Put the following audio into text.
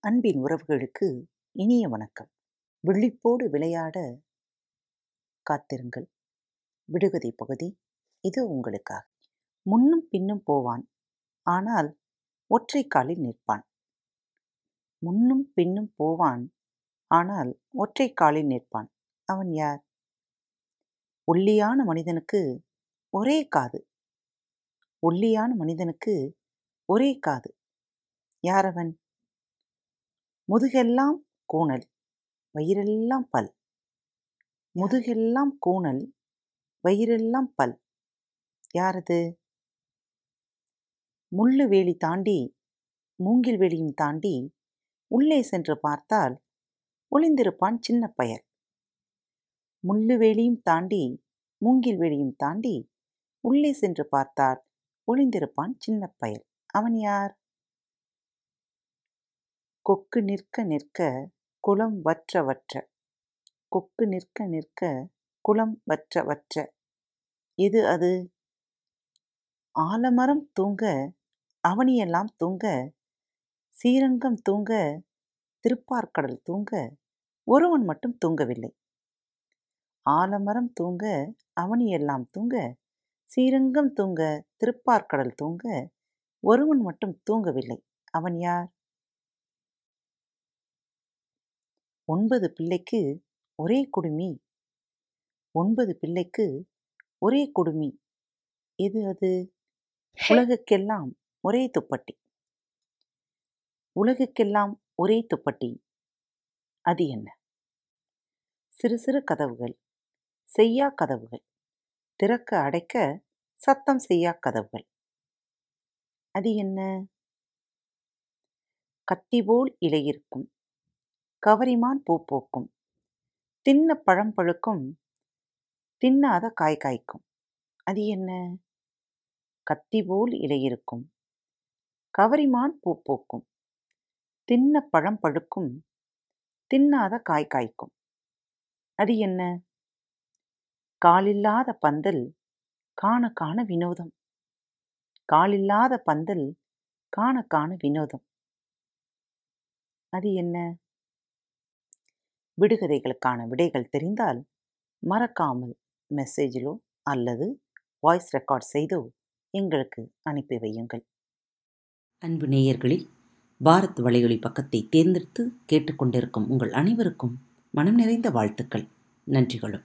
அன்பின் உறவுகளுக்கு இனிய வணக்கம். விழிப்போடு விளையாட காத்திருங்கள். விடுகதை பகுதி இது உங்களுக்காக. முன்னும் பின்னும் போவான் ஆனால் ஒற்றை காலில் நிற்பான். முன்னும் பின்னும் போவான் ஆனால் ஒற்றை காலில் நிற்பான். அவன் யார்? ஒல்லியான மனிதனுக்கு ஒரே காது. ஒல்லியான மனிதனுக்கு ஒரே காது. யாரவன்? முதுகெல்லாம் கூணல் வயிறெல்லாம் பல். முதுகெல்லாம் கூணல் வயிறெல்லாம் பல். யாரது? முள்ளு வேலி தாண்டி மூங்கில் வேலியும் தாண்டி உள்ளே சென்று பார்த்தால் ஒளிந்திருப்பான் சின்ன பயல். முள்ளு வேலியும் தாண்டி மூங்கில் வேலியும் தாண்டி உள்ளே சென்று பார்த்தால் ஒளிந்திருப்பான் சின்ன பயல். அவன் யார்? கொக்கு நிற்க நிற்க குளம் வற்ற வற்ற. கொக்கு நிற்க நிற்க குளம் வற்ற வற்ற. எது அது? ஆலமரம் தூங்க அவனியெல்லாம் தூங்க சீரங்கம் தூங்க திருப்பார்கடல் தூங்க ஒருவன் மட்டும் தூங்கவில்லை. ஆலமரம் தூங்க அவனியெல்லாம் தூங்க சீரங்கம் தூங்க திருப்பார்கடல் தூங்க ஒருவன் மட்டும் தூங்கவில்லை. அவன் யார்? ஒன்பது பிள்ளைக்கு ஒரே குடுமி. ஒன்பது பிள்ளைக்கு ஒரே குடுமி. எது அது? உலகுக்கெல்லாம் ஒரே துப்பட்டி. உலகுக்கெல்லாம் ஒரே துப்பட்டி. அது என்ன? சிறு சிறு கதவுகள் செய்யா கதவுகள். திறக்க அடைக்க சத்தம் செய்யா கதவுகள். அது என்ன? கத்தி போல் இலை இருக்கும். கவரிமான் பூ பூக்கும். தின்ன பழம் பழுக்கும். தின்னாத காய் காய்க்கும். அது என்ன? கத்தி போல் இலை இருக்கும். கவரிமான் பூ பூக்கும். தின்ன பழம் பழுக்கும். தின்னாத காய் காய்க்கும். அது என்ன? காலில்லாத பந்தல் காண காண வினோதம். காலில்லாத பந்தல் காண காண வினோதம். அது என்ன? விடுகதைகளுக்கான விடைகள் தெரிந்தால் மறக்காமல் மெசேஜிலோ அல்லது வாய்ஸ் ரெக்கார்ட் செய்தோ எங்களுக்கு அனுப்பி வையுங்கள். அன்பு நேயர்களில் பாரத் வலையொலி பக்கத்தை தேர்ந்தெடுத்து கேட்டுக்கொண்டிருக்கும் உங்கள் அனைவருக்கும் மனம் நிறைந்த வாழ்த்துக்கள். நன்றிகளும்.